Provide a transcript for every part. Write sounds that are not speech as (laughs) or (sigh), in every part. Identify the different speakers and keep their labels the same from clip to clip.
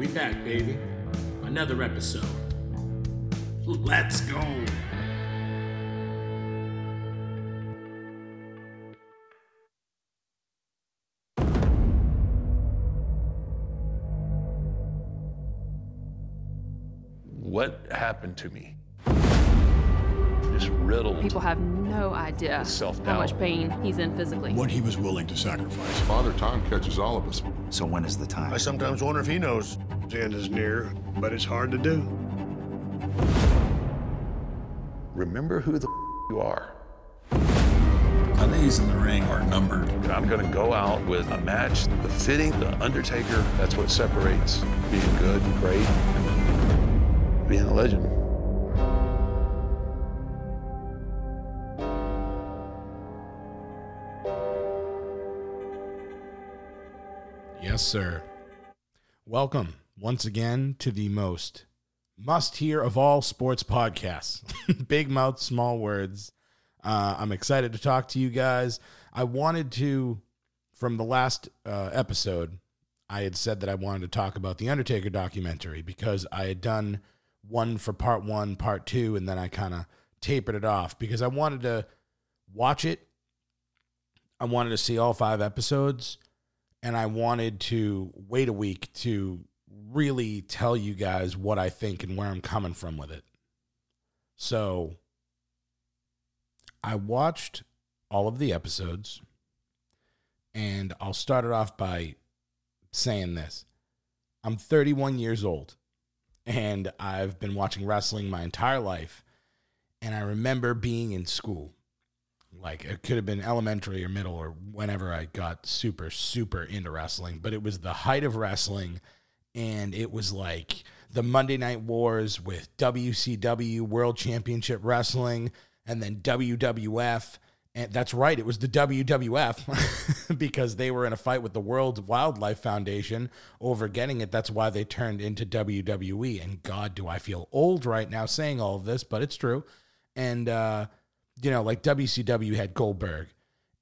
Speaker 1: We back, baby. Another episode. Let's go.
Speaker 2: What happened to me? Just riddled.
Speaker 3: People have no idea how much pain he's in physically.
Speaker 4: what he was willing to sacrifice.
Speaker 5: Father Time catches all of us.
Speaker 6: So when is the time?
Speaker 4: I sometimes wonder if he knows the end is near, but it's hard to do.
Speaker 2: Remember who the you are.
Speaker 7: My days in the ring are numbered.
Speaker 2: I'm going to go out with a match befitting the Undertaker. That's what separates being good and great and being a legend.
Speaker 1: Yes, sir. Welcome once again to the most must hear of all sports podcasts (laughs) Big Mouth, Small Words. Uh, I'm excited to talk to you guys. I wanted to, from the last uh, episode, I had said that I wanted to talk about the Undertaker documentary because I had done one for part one, part two, and then I kind of tapered it off because I wanted to watch it. I wanted to see all five episodes and I wanted to wait a week to really tell you guys what I think and where I'm coming from with it. So I watched all of the episodes, and I'll start it off by saying this I'm 31 years old, and I've been watching wrestling my entire life. And I remember being in school like it could have been elementary or middle or whenever I got super super into wrestling, but it was the height of wrestling and it was like the Monday Night Wars with WCW World Championship Wrestling and then WWF and that's right, it was the WWF (laughs) because they were in a fight with the World Wildlife Foundation over getting it. That's why they turned into WWE. And God, do I feel old right now saying all of this, but it's true. And uh you know, like WCW had Goldberg,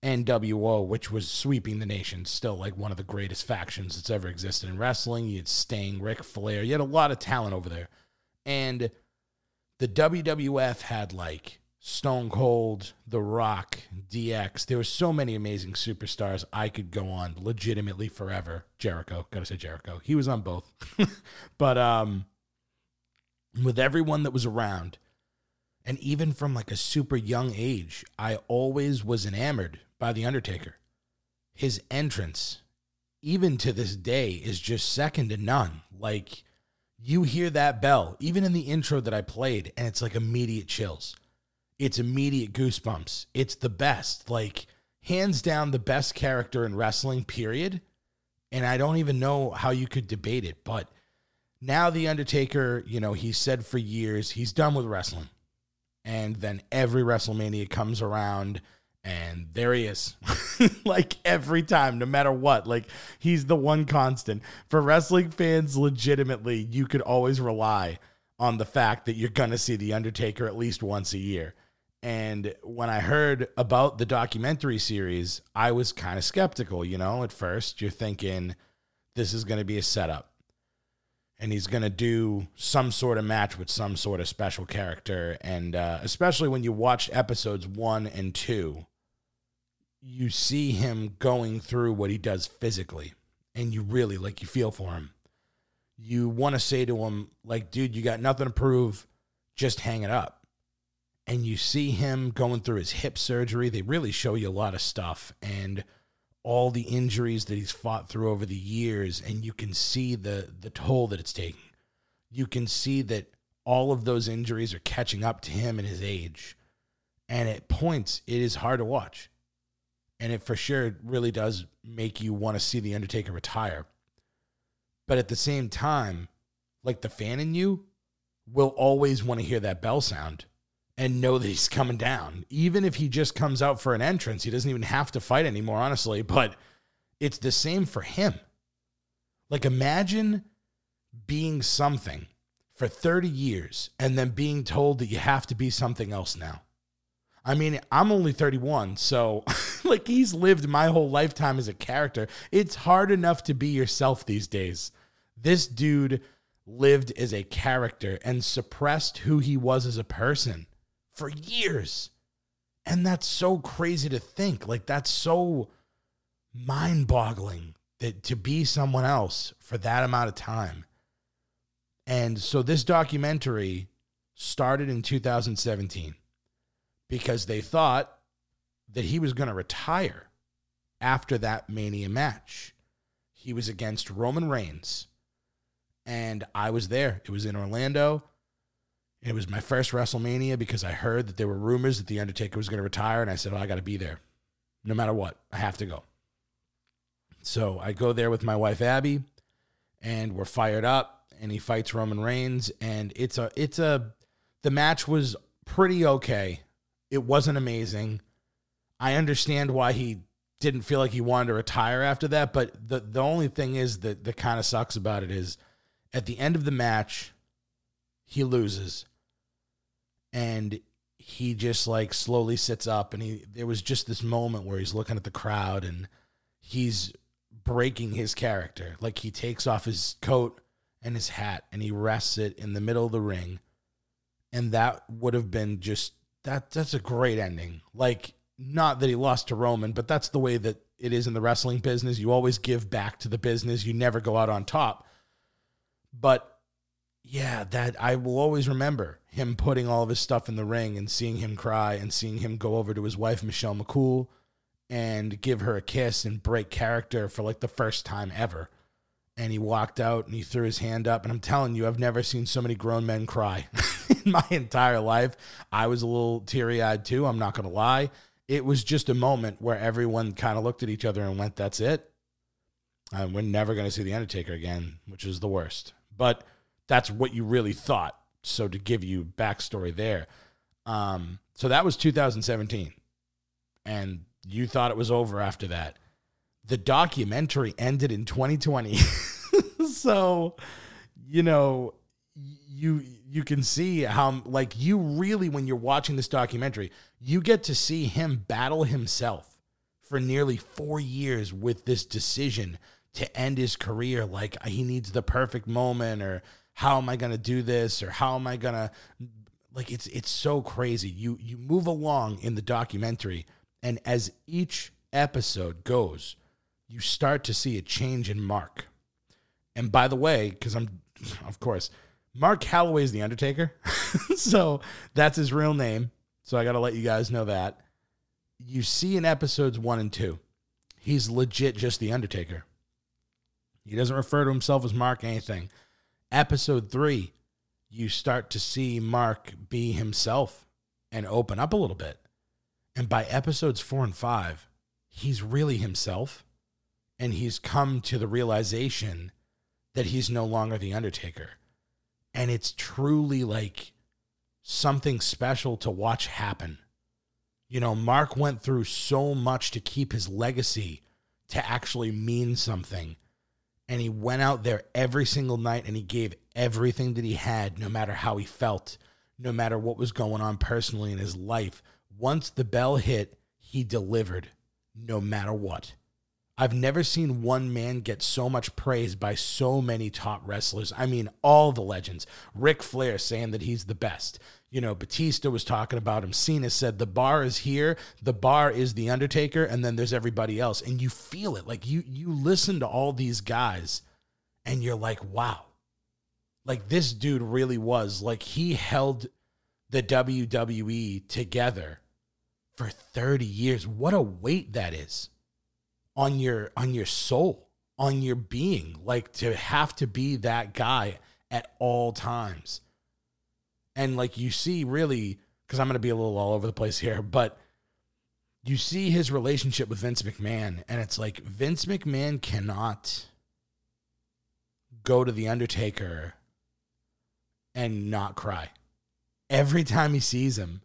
Speaker 1: NWO, which was sweeping the nation, still like one of the greatest factions that's ever existed in wrestling. You had Sting, Ric Flair, you had a lot of talent over there. And the WWF had like Stone Cold, The Rock, DX. There were so many amazing superstars. I could go on legitimately forever. Jericho, gotta say Jericho. He was on both. (laughs) but um with everyone that was around, and even from like a super young age, I always was enamored by The Undertaker. His entrance, even to this day, is just second to none. Like, you hear that bell, even in the intro that I played, and it's like immediate chills. It's immediate goosebumps. It's the best. Like, hands down, the best character in wrestling, period. And I don't even know how you could debate it. But now, The Undertaker, you know, he said for years he's done with wrestling and then every WrestleMania comes around and there he is. (laughs) like every time, no matter what. Like he's the one constant. For wrestling fans, legitimately, you could always rely on the fact that you're going to see The Undertaker at least once a year. And when I heard about the documentary series, I was kind of skeptical, you know, at first. You're thinking this is going to be a setup and he's going to do some sort of match with some sort of special character. And uh, especially when you watch episodes one and two, you see him going through what he does physically, and you really like you feel for him. You want to say to him, like, dude, you got nothing to prove, just hang it up. And you see him going through his hip surgery. They really show you a lot of stuff. And all the injuries that he's fought through over the years and you can see the the toll that it's taking. You can see that all of those injuries are catching up to him and his age. And at points it is hard to watch. And it for sure really does make you want to see the Undertaker retire. But at the same time, like the fan in you, will always want to hear that bell sound and know that he's coming down. Even if he just comes out for an entrance, he doesn't even have to fight anymore, honestly. But it's the same for him. Like, imagine being something for 30 years and then being told that you have to be something else now. I mean, I'm only 31, so (laughs) like he's lived my whole lifetime as a character. It's hard enough to be yourself these days. This dude lived as a character and suppressed who he was as a person for years. And that's so crazy to think. Like, that's so mind boggling that to be someone else for that amount of time. And so this documentary started in 2017 because they thought that he was going to retire after that Mania match. He was against Roman Reigns. And I was there. It was in Orlando. It was my first WrestleMania because I heard that there were rumors that The Undertaker was going to retire. And I said, oh, I got to be there. No matter what, I have to go. So I go there with my wife, Abby, and we're fired up. And he fights Roman Reigns. And it's a, it's a, the match was pretty okay. It wasn't amazing. I understand why he didn't feel like he wanted to retire after that, but the the only thing is that that kind of sucks about it is at the end of the match he loses and he just like slowly sits up and he there was just this moment where he's looking at the crowd and he's breaking his character like he takes off his coat and his hat and he rests it in the middle of the ring and that would have been just that that's a great ending like not that he lost to Roman, but that's the way that it is in the wrestling business. You always give back to the business. You never go out on top. But yeah, that I will always remember him putting all of his stuff in the ring and seeing him cry and seeing him go over to his wife Michelle McCool and give her a kiss and break character for like the first time ever. And he walked out and he threw his hand up. And I'm telling you, I've never seen so many grown men cry (laughs) in my entire life. I was a little teary eyed too. I'm not going to lie it was just a moment where everyone kind of looked at each other and went, "That's it. And we're never going to see the Undertaker again," which is the worst. But that's what you really thought. So to give you backstory there, um, so that was 2017, and you thought it was over after that. The documentary ended in 2020, (laughs) so you know you you can see how like you really when you're watching this documentary you get to see him battle himself for nearly 4 years with this decision to end his career like he needs the perfect moment or how am I going to do this or how am I going to like it's it's so crazy you you move along in the documentary and as each episode goes you start to see a change in Mark and by the way cuz I'm of course Mark Calaway is the Undertaker. (laughs) so that's his real name. So I got to let you guys know that. You see in episodes one and two, he's legit just the Undertaker. He doesn't refer to himself as Mark anything. Episode three, you start to see Mark be himself and open up a little bit. And by episodes four and five, he's really himself. And he's come to the realization that he's no longer the Undertaker and it's truly like something special to watch happen. You know, Mark went through so much to keep his legacy to actually mean something. And he went out there every single night and he gave everything that he had, no matter how he felt, no matter what was going on personally in his life. Once the bell hit, he delivered, no matter what. I've never seen one man get so much praise by so many top wrestlers. I mean, all the legends. Ric Flair saying that he's the best. You know, Batista was talking about him. Cena said the bar is here. The bar is the Undertaker, and then there's everybody else. And you feel it. Like you you listen to all these guys, and you're like, wow. Like this dude really was like he held the WWE together for 30 years. What a weight that is on your on your soul, on your being, like to have to be that guy at all times. And like you see really cuz I'm going to be a little all over the place here, but you see his relationship with Vince McMahon and it's like Vince McMahon cannot go to the Undertaker and not cry. Every time he sees him,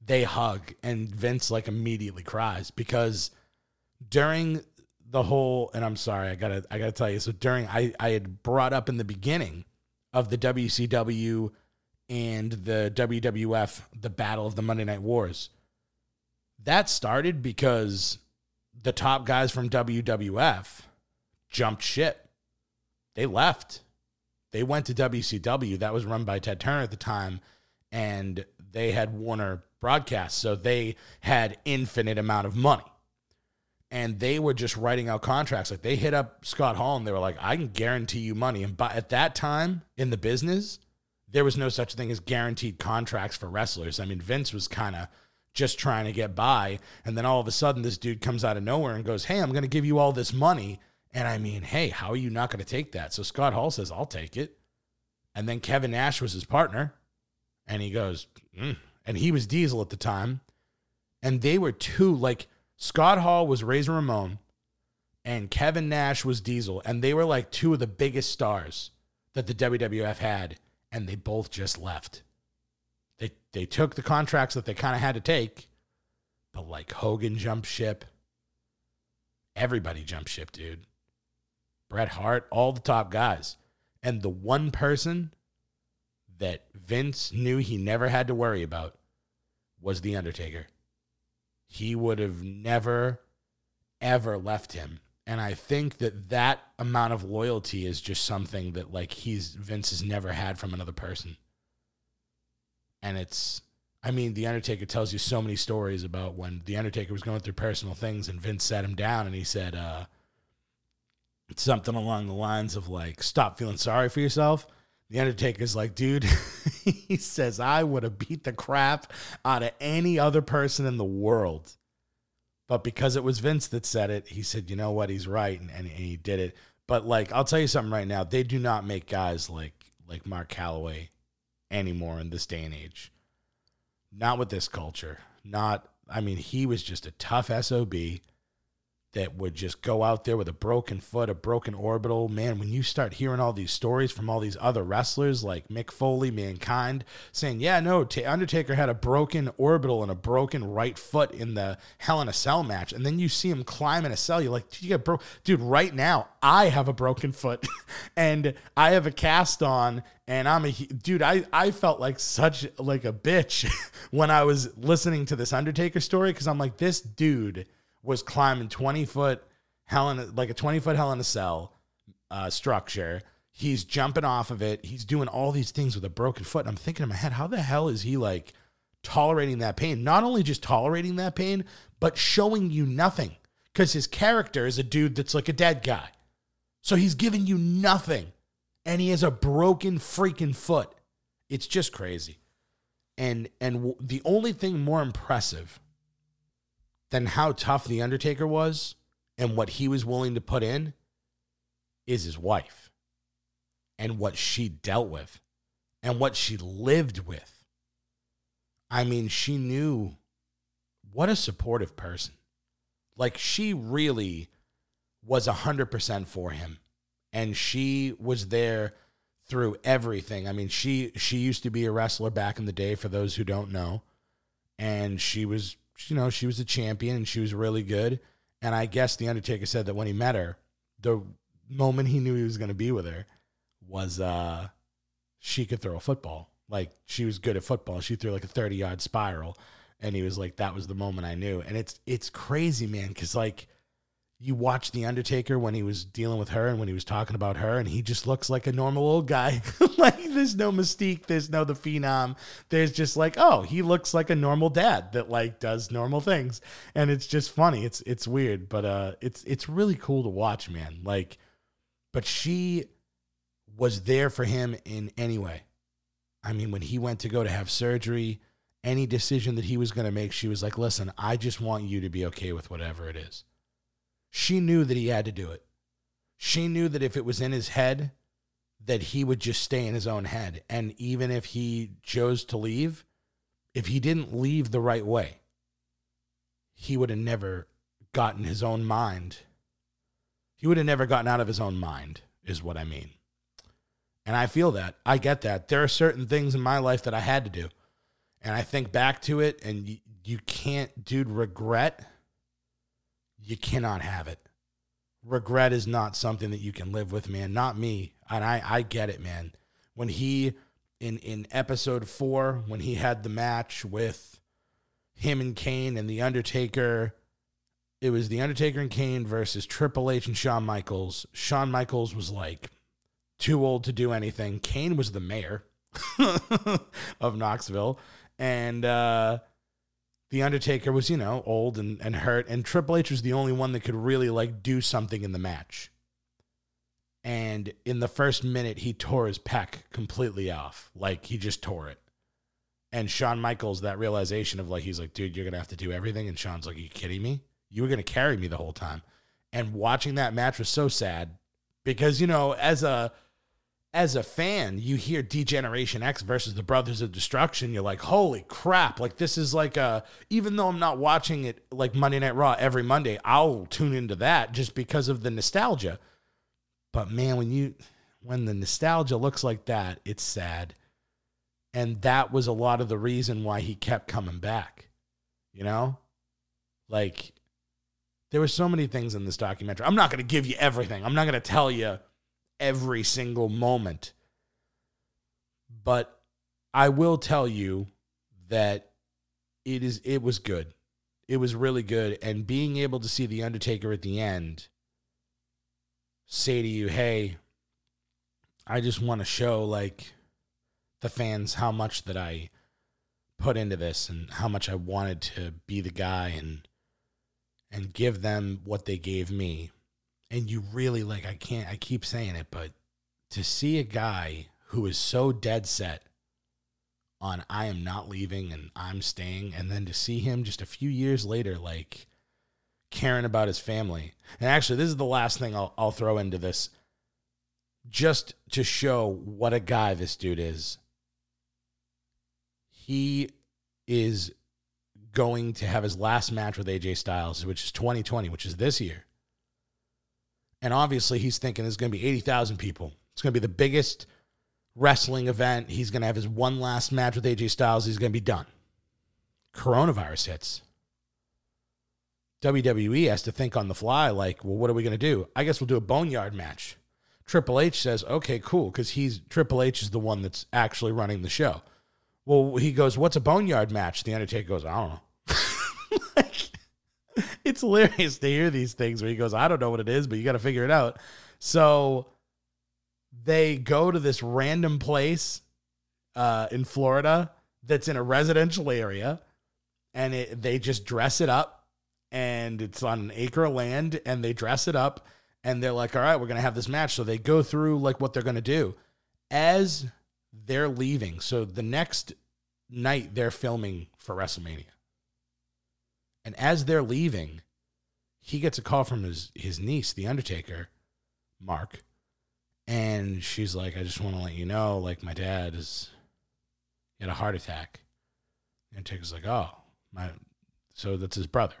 Speaker 1: they hug and Vince like immediately cries because during the whole and I'm sorry, I gotta I gotta tell you. So during I, I had brought up in the beginning of the WCW and the WWF, the battle of the Monday Night Wars. That started because the top guys from WWF jumped ship. They left. They went to WCW. That was run by Ted Turner at the time, and they had Warner Broadcast, so they had infinite amount of money. And they were just writing out contracts. Like they hit up Scott Hall and they were like, I can guarantee you money. And by, at that time in the business, there was no such thing as guaranteed contracts for wrestlers. I mean, Vince was kind of just trying to get by. And then all of a sudden, this dude comes out of nowhere and goes, Hey, I'm going to give you all this money. And I mean, hey, how are you not going to take that? So Scott Hall says, I'll take it. And then Kevin Nash was his partner. And he goes, mm. and he was Diesel at the time. And they were two, like Scott Hall was Razor Ramon and Kevin Nash was Diesel. And they were like two of the biggest stars that the WWF had. And they both just left. They, they took the contracts that they kind of had to take, but like Hogan jumped ship. Everybody jumped ship, dude. Bret Hart, all the top guys. And the one person that Vince knew he never had to worry about was The Undertaker. He would have never, ever left him. And I think that that amount of loyalty is just something that like he's Vince has never had from another person. And it's I mean, The Undertaker tells you so many stories about when The Undertaker was going through personal things and Vince sat him down and he said, uh, something along the lines of like, stop feeling sorry for yourself. The Undertaker's like, dude, (laughs) he says, I would have beat the crap out of any other person in the world. But because it was Vince that said it, he said, you know what, he's right. And, and, he did it. But like, I'll tell you something right now. They do not make guys like like Mark Calaway anymore in this day and age. Not with this culture. Not, I mean, he was just a tough SOB that would just go out there with a broken foot, a broken orbital. Man, when you start hearing all these stories from all these other wrestlers like Mick Foley, Mankind, saying, yeah, no, Undertaker had a broken orbital and a broken right foot in the Hell in a Cell match. And then you see him climb in a cell. You're like, you get. Dude, right now, I have a broken foot (laughs) and I have a cast on and I'm a dude. I, I felt like such like a bitch (laughs) when I was listening to this Undertaker story because I'm like, this dude was climbing 20 foot hell in a, like a 20 foot hell in a cell uh, structure. He's jumping off of it. He's doing all these things with a broken foot. And I'm thinking in my head, how the hell is he like tolerating that pain? Not only just tolerating that pain, but showing you nothing. Because his character is a dude that's like a dead guy. So he's giving you nothing. And he has a broken freaking foot. It's just crazy. And and w- the only thing more impressive than how tough the Undertaker was and what he was willing to put in is his wife and what she dealt with and what she lived with. I mean, she knew what a supportive person. Like, she really was a 100% for him. And she was there through everything. I mean, she she used to be a wrestler back in the day for those who don't know. And she was you know, she was a champion and she was really good. And I guess the Undertaker said that when he met her, the moment he knew he was going to be with her was uh she could throw a football. Like she was good at football. She threw like a 30 yard spiral. And he was like, that was the moment I knew. And it's it's crazy, man, because like you watch The Undertaker when he was dealing with her and when he was talking about her, and he just looks like a normal old guy. (laughs) like there's no mystique, there's no the phenom. There's just like, oh, he looks like a normal dad that like does normal things. And it's just funny. It's it's weird, but uh it's it's really cool to watch, man. Like, but she was there for him in any way. I mean, when he went to go to have surgery, any decision that he was going to make, she was like, listen, I just want you to be okay with whatever it is. She knew that he had to do it. She knew that if it was in his head, that he would just stay in his own head. And even if he chose to leave, if he didn't leave the right way, he would have never gotten his own mind. He would have never gotten out of his own mind, is what I mean. And I feel that. I get that. There are certain things in my life that I had to do. And I think back to it, and you, you can't, dude, regret, you cannot have it. Regret is not something that you can live with, man. Not me. And I, I get it, man. When he, in, in episode four, when he had the match with him and Kane and The Undertaker, it was The Undertaker and Kane versus Triple H and Shawn Michaels. Shawn Michaels was like too old to do anything. Kane was the mayor (laughs) of Knoxville. And uh, The Undertaker was, you know, old and, and hurt. And Triple H was the only one that could really like do something in the match. And in the first minute, he tore his pec completely off. Like he just tore it. And Shawn Michaels, that realization of like, he's like, dude, you're to have to do everything. And Shawn's like, are you kidding me? You were to carry me the whole time. And watching that match was so sad because, you know, as a as a fan, you hear D-Generation X versus the Brothers of Destruction, you're like, holy crap. Like this is like a even though I'm not watching it like Monday Night Raw every Monday, I'll tune into that just because of the nostalgia. But man, when you when the nostalgia looks like that, it's sad. And that was a lot of the reason why he kept coming back. You know? Like there were so many things in this documentary. I'm not going to give you everything. I'm not going to tell you every single moment. But I will tell you that it is it was good. It was really good and being able to see the Undertaker at the end say to you, "Hey, I just want to show like the fans how much that I put into this and how much I wanted to be the guy and and give them what they gave me. And you really like I can't I keep saying it, but to see a guy who is so dead set on I am not leaving and I'm staying and then to see him just a few years later like caring about his family. And actually this is the last thing I'll I'll throw into this just to show what a guy this dude is. He is going to have his last match with AJ Styles, which is 2020, which is this year. And obviously, he's thinking there's going to be 80,000 people. It's going to be the biggest wrestling event. He's going to have his one last match with AJ Styles. He's going to be done. Coronavirus hits. WWE has to think on the fly, like, well, what are we going to do? I guess we'll do a boneyard match. Triple H says, okay, cool, because he's Triple H is the one that's actually running the show. Well, he goes, what's a boneyard match? The Undertaker goes, I don't know. (laughs) like, (laughs) it's hilarious to hear these things where he goes, I don't know what it is, but you got to figure it out. So they go to this random place uh, in Florida that's in a residential area, and it, they just dress it up, and it's on an acre of land, and they dress it up, and they're like, all right, we're gonna have this match. So they go through like what they're gonna do as they're leaving. So the next night they're filming for WrestleMania. And as they're leaving, he gets a call from his his niece, the Undertaker, Mark, and she's like, "I just want to let you know, like my dad is he had a heart attack." The Undertaker's like, "Oh, my," so that's his brother.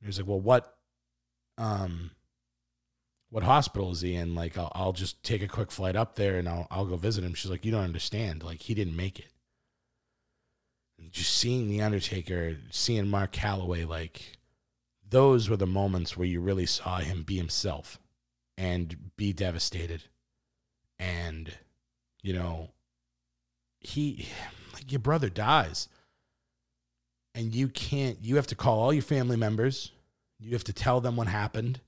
Speaker 1: And he's like, "Well, what, um, what hospital is he in? Like, I'll, I'll just take a quick flight up there and I'll I'll go visit him." She's like, "You don't understand. Like, he didn't make it." Just seeing the Undertaker, seeing Mark Calaway, like those were the moments where you really saw him be himself and be devastated. And, you know, he, like, your brother dies. And you can't, you have to call all your family members. You have to tell them what happened.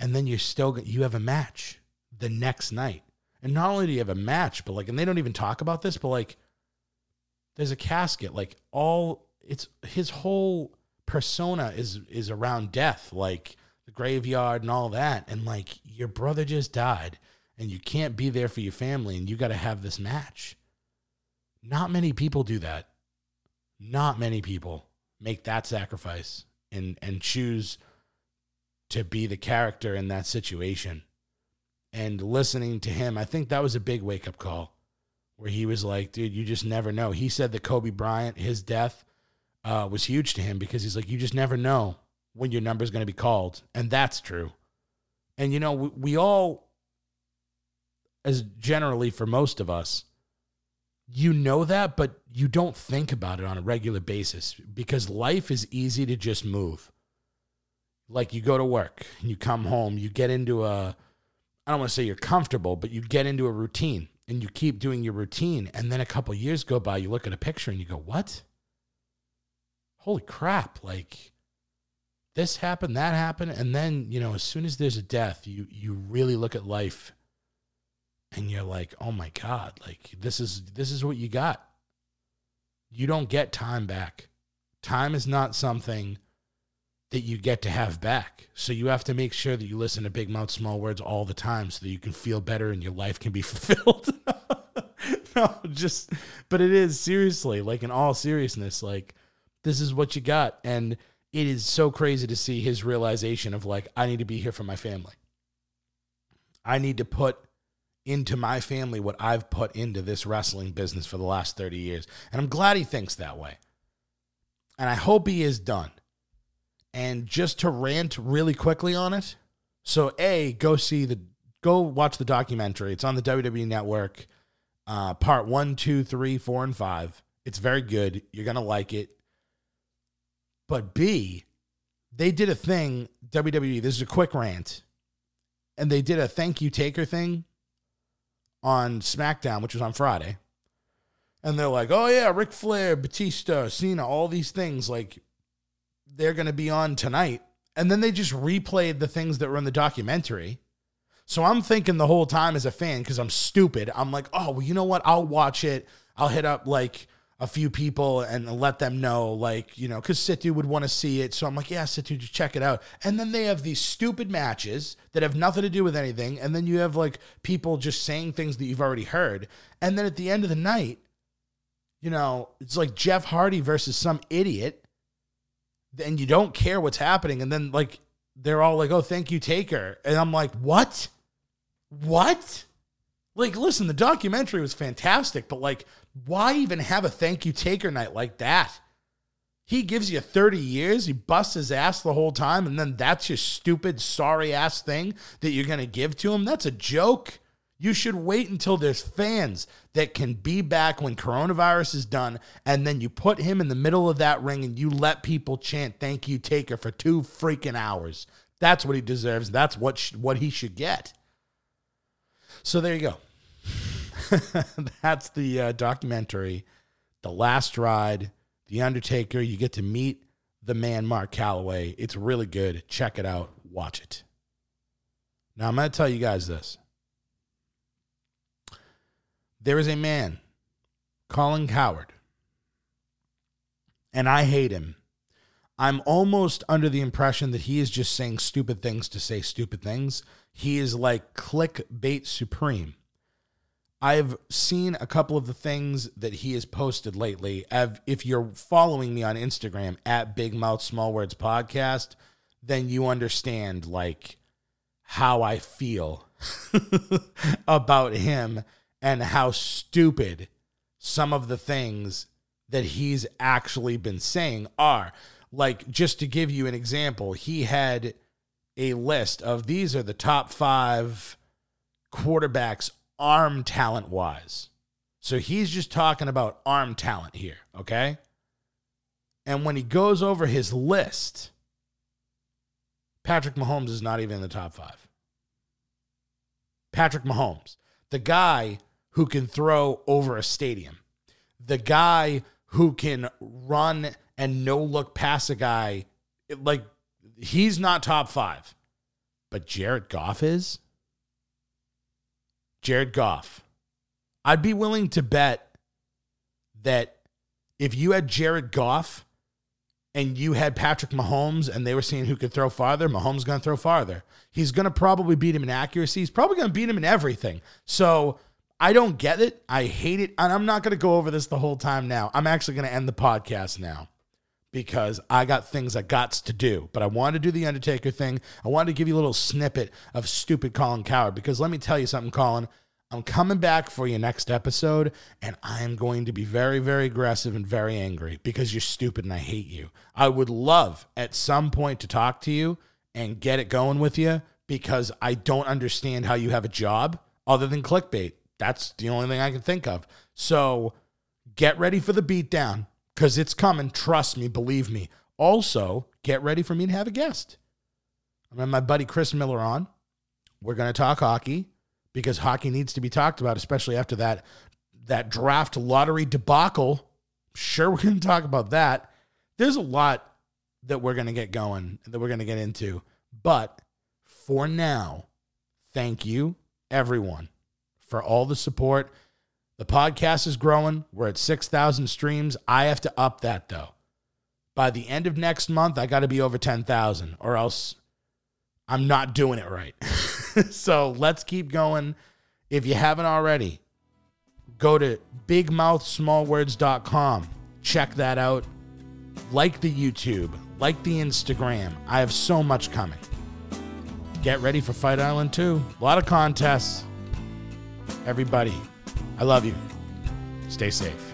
Speaker 1: And then you're still, you have a match the next night. And not only do you have a match, but like, and they don't even talk about this, but like, there's a casket. Like, all, it's his whole persona is is around death, like the graveyard and all that. And like your brother just died and you can't be there for your family and you got to have this match. Not many people do that. Not many people make that sacrifice and and choose to be the character in that situation. And listening to him, I think that was a big wake up call where he was like, dude, you just never know. He said that Kobe Bryant, his death, uh, was huge to him because he's like, you just never know when your number is going to be called. And that's true. And, you know, we, we all, as generally for most of us, you know that, but you don't think about it on a regular basis because life is easy to just move. Like you go to work, you come home, you get into a, I don't want to say you're comfortable, but you get into a routine and you keep doing your routine. And then a couple years go by, you look at a picture and you go, what? Holy crap. Like this happened, that happened. And then, you know, as soon as there's a death, you, you really look at life and you're like, oh my God, like this is this is what you got. You don't get time back. Time is not something that you get to have back. So you have to make sure that you listen to Big Mouth Small Words all the time so that you can feel better and your life can be (laughs) fulfilled. (laughs) no, just but it is seriously, like in all seriousness, like this is what you got. And it is so crazy to see his realization of like, I need to be here for my family. I need to put into my family what I've put into this wrestling business for the last 30 years. And I'm glad he thinks that way. And I hope he is done. And just to rant really quickly on it. So, A, go see the, go watch the documentary. It's on the WWE network, uh, part one, two, three, four, and five. It's very good. You're going to like it. But B, they did a thing, WWE, this is a quick rant, and they did a thank you taker thing on SmackDown, which was on Friday. And they're like, oh, yeah, Ric Flair, Batista, Cena, all these things, like, they're going to be on tonight. And then they just replayed the things that were in the documentary. So I'm thinking the whole time as a fan, because I'm stupid, I'm like, oh, well, you know what? I'll watch it. I'll hit up like a few people and let them know, like, you know, because Situ would want to see it. So I'm like, yeah, Situ, just check it out. And then they have these stupid matches that have nothing to do with anything. And then you have like people just saying things that you've already heard. And then at the end of the night, you know, it's like Jeff Hardy versus some idiot. And you don't care what's happening. And then like they're all like, oh, thank you, Taker. And I'm like, what? What? Like, listen, the documentary was fantastic, but like, why even have a thank you taker night like that? He gives you 30 years, he busts his ass the whole time, and then that's your stupid, sorry ass thing that you're going to give to him? That's a joke. You should wait until there's fans that can be back when coronavirus is done, and then you put him in the middle of that ring and you let people chant "Thank you, Taker" for two freaking hours. That's what he deserves. That's what sh- what he should get. So there you go. (laughs) That's the uh, documentary, The Last Ride, The Undertaker. You get to meet the man, Mark Calaway. It's really good. Check it out. Watch it. Now, I'm going to tell you guys this. There is a man, Colin Cowherd, and I hate him. I'm almost under the impression that he is just saying stupid things to say stupid things. He is like clickbait supreme. I've seen a couple of the things that he has posted lately. If you're following me on Instagram at Big Mouth Small Words Podcast, then you understand like how I feel (laughs) about him and how stupid some of the things that he's actually been saying are. Like, just to give you an example, he had a list of these are the top five quarterbacks arm talent wise. So he's just talking about arm talent here, okay? And when he goes over his list, Patrick Mahomes is not even in the top five. Patrick Mahomes, the guy who can throw over a stadium, the guy who can run and no look past a guy, like he's not top five, but Jared Goff is. Jared Goff. I'd be willing to bet that if you had Jared Goff and you had Patrick Mahomes and they were seeing who could throw farther, Mahomes going to throw farther. He's going to probably beat him in accuracy. He's probably going to beat him in everything. So I don't get it. I hate it. And I'm not going to go over this the whole time now. I'm actually going to end the podcast now because I got things I got to do. But I wanted to do the Undertaker thing. I wanted to give you a little snippet of stupid Colin Cowherd because let me tell you something, Colin. I'm coming back for you next episode, and I am going to be very, very aggressive and very angry because you're stupid and I hate you. I would love at some point to talk to you and get it going with you because I don't understand how you have a job other than clickbait. That's the only thing I can think of. So get ready for the beatdown because it's coming. Trust me, believe me. Also, get ready for me to have a guest. I'm having my buddy Chris Miller on. We're going to talk hockey because hockey needs to be talked about, especially after that that draft lottery debacle. Sure, we're going to talk about that. There's a lot that we're going to get going that we're going to get into. But for now, thank you, everyone, for all the support. The podcast is growing. We're at 6,000 streams. I have to up that, though. By the end of next month, I got to be over 10,000, or else I'm not doing it right. (laughs) so let's keep going. If you haven't already, go to bigmouthsmallwords.com. Check that out. Like the YouTube, like the Instagram. I have so much coming. Get ready for Fight Island 2. A lot of contests. Everybody, I love you. Stay safe.